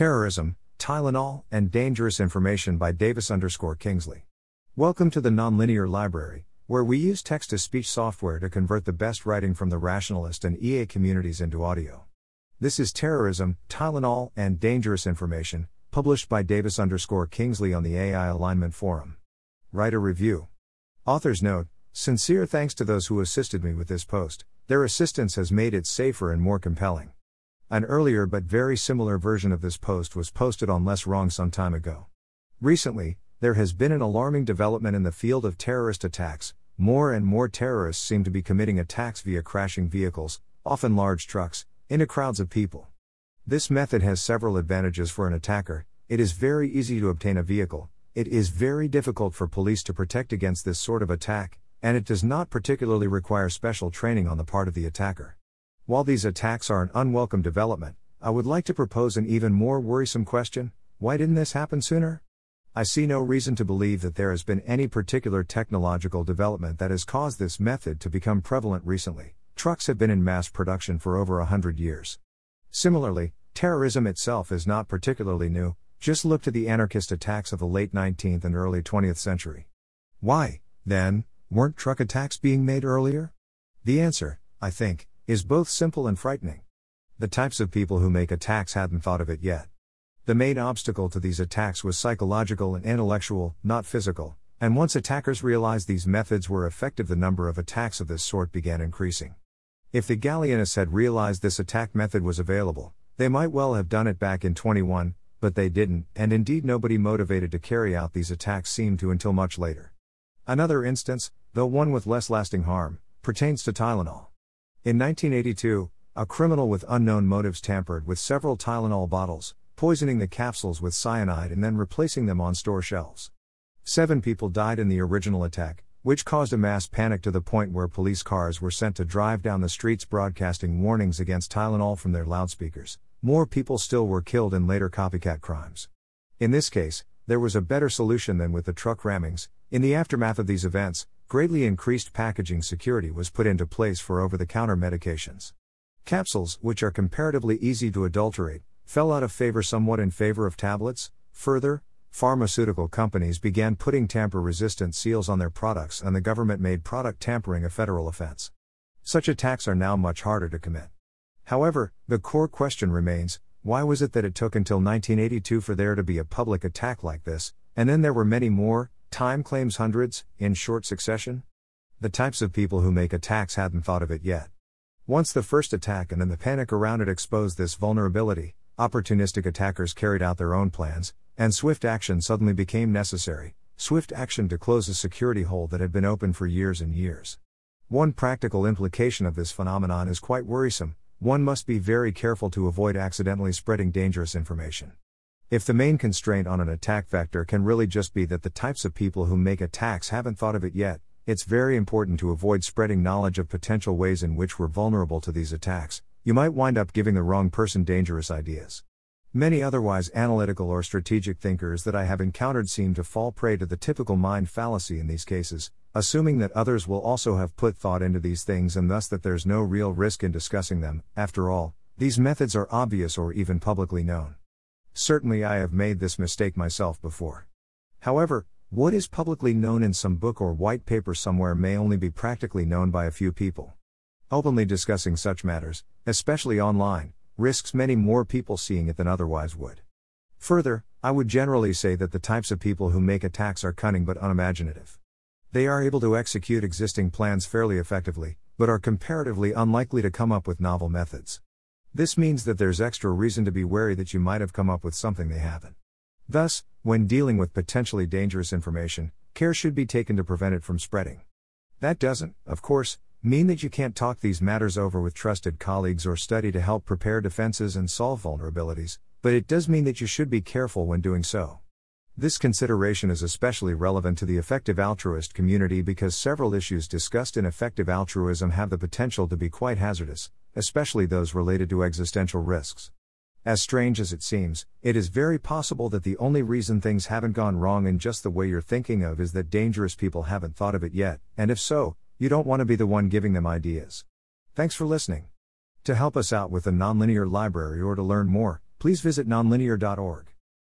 Terrorism, Tylenol, and Dangerous Information by Davis underscore Kingsley. Welcome to the Nonlinear Library, where we use text to speech software to convert the best writing from the rationalist and EA communities into audio. This is Terrorism, Tylenol, and Dangerous Information, published by Davis underscore Kingsley on the AI Alignment Forum. Write a review. Author's note Sincere thanks to those who assisted me with this post, their assistance has made it safer and more compelling. An earlier but very similar version of this post was posted on LessWrong some time ago. Recently, there has been an alarming development in the field of terrorist attacks. More and more terrorists seem to be committing attacks via crashing vehicles, often large trucks, into crowds of people. This method has several advantages for an attacker. It is very easy to obtain a vehicle, it is very difficult for police to protect against this sort of attack, and it does not particularly require special training on the part of the attacker. While these attacks are an unwelcome development, I would like to propose an even more worrisome question why didn't this happen sooner? I see no reason to believe that there has been any particular technological development that has caused this method to become prevalent recently. Trucks have been in mass production for over a hundred years. Similarly, terrorism itself is not particularly new, just look to the anarchist attacks of the late 19th and early 20th century. Why, then, weren't truck attacks being made earlier? The answer, I think, is both simple and frightening. The types of people who make attacks hadn't thought of it yet. The main obstacle to these attacks was psychological and intellectual, not physical, and once attackers realized these methods were effective, the number of attacks of this sort began increasing. If the Galleanists had realized this attack method was available, they might well have done it back in 21, but they didn't, and indeed nobody motivated to carry out these attacks seemed to until much later. Another instance, though one with less lasting harm, pertains to Tylenol. In 1982, a criminal with unknown motives tampered with several Tylenol bottles, poisoning the capsules with cyanide and then replacing them on store shelves. Seven people died in the original attack, which caused a mass panic to the point where police cars were sent to drive down the streets broadcasting warnings against Tylenol from their loudspeakers. More people still were killed in later copycat crimes. In this case, there was a better solution than with the truck rammings. In the aftermath of these events, greatly increased packaging security was put into place for over the counter medications. Capsules, which are comparatively easy to adulterate, fell out of favor somewhat in favor of tablets. Further, pharmaceutical companies began putting tamper resistant seals on their products, and the government made product tampering a federal offense. Such attacks are now much harder to commit. However, the core question remains why was it that it took until 1982 for there to be a public attack like this, and then there were many more, Time claims hundreds, in short succession? The types of people who make attacks hadn't thought of it yet. Once the first attack and then the panic around it exposed this vulnerability, opportunistic attackers carried out their own plans, and swift action suddenly became necessary swift action to close a security hole that had been open for years and years. One practical implication of this phenomenon is quite worrisome one must be very careful to avoid accidentally spreading dangerous information. If the main constraint on an attack vector can really just be that the types of people who make attacks haven't thought of it yet, it's very important to avoid spreading knowledge of potential ways in which we're vulnerable to these attacks. You might wind up giving the wrong person dangerous ideas. Many otherwise analytical or strategic thinkers that I have encountered seem to fall prey to the typical mind fallacy in these cases, assuming that others will also have put thought into these things and thus that there's no real risk in discussing them. After all, these methods are obvious or even publicly known. Certainly, I have made this mistake myself before. However, what is publicly known in some book or white paper somewhere may only be practically known by a few people. Openly discussing such matters, especially online, risks many more people seeing it than otherwise would. Further, I would generally say that the types of people who make attacks are cunning but unimaginative. They are able to execute existing plans fairly effectively, but are comparatively unlikely to come up with novel methods. This means that there's extra reason to be wary that you might have come up with something they haven't. Thus, when dealing with potentially dangerous information, care should be taken to prevent it from spreading. That doesn't, of course, mean that you can't talk these matters over with trusted colleagues or study to help prepare defenses and solve vulnerabilities, but it does mean that you should be careful when doing so. This consideration is especially relevant to the effective altruist community because several issues discussed in effective altruism have the potential to be quite hazardous, especially those related to existential risks. As strange as it seems, it is very possible that the only reason things haven't gone wrong in just the way you're thinking of is that dangerous people haven't thought of it yet, and if so, you don't want to be the one giving them ideas. Thanks for listening. To help us out with the Nonlinear Library or to learn more, Please visit nonlinear.org.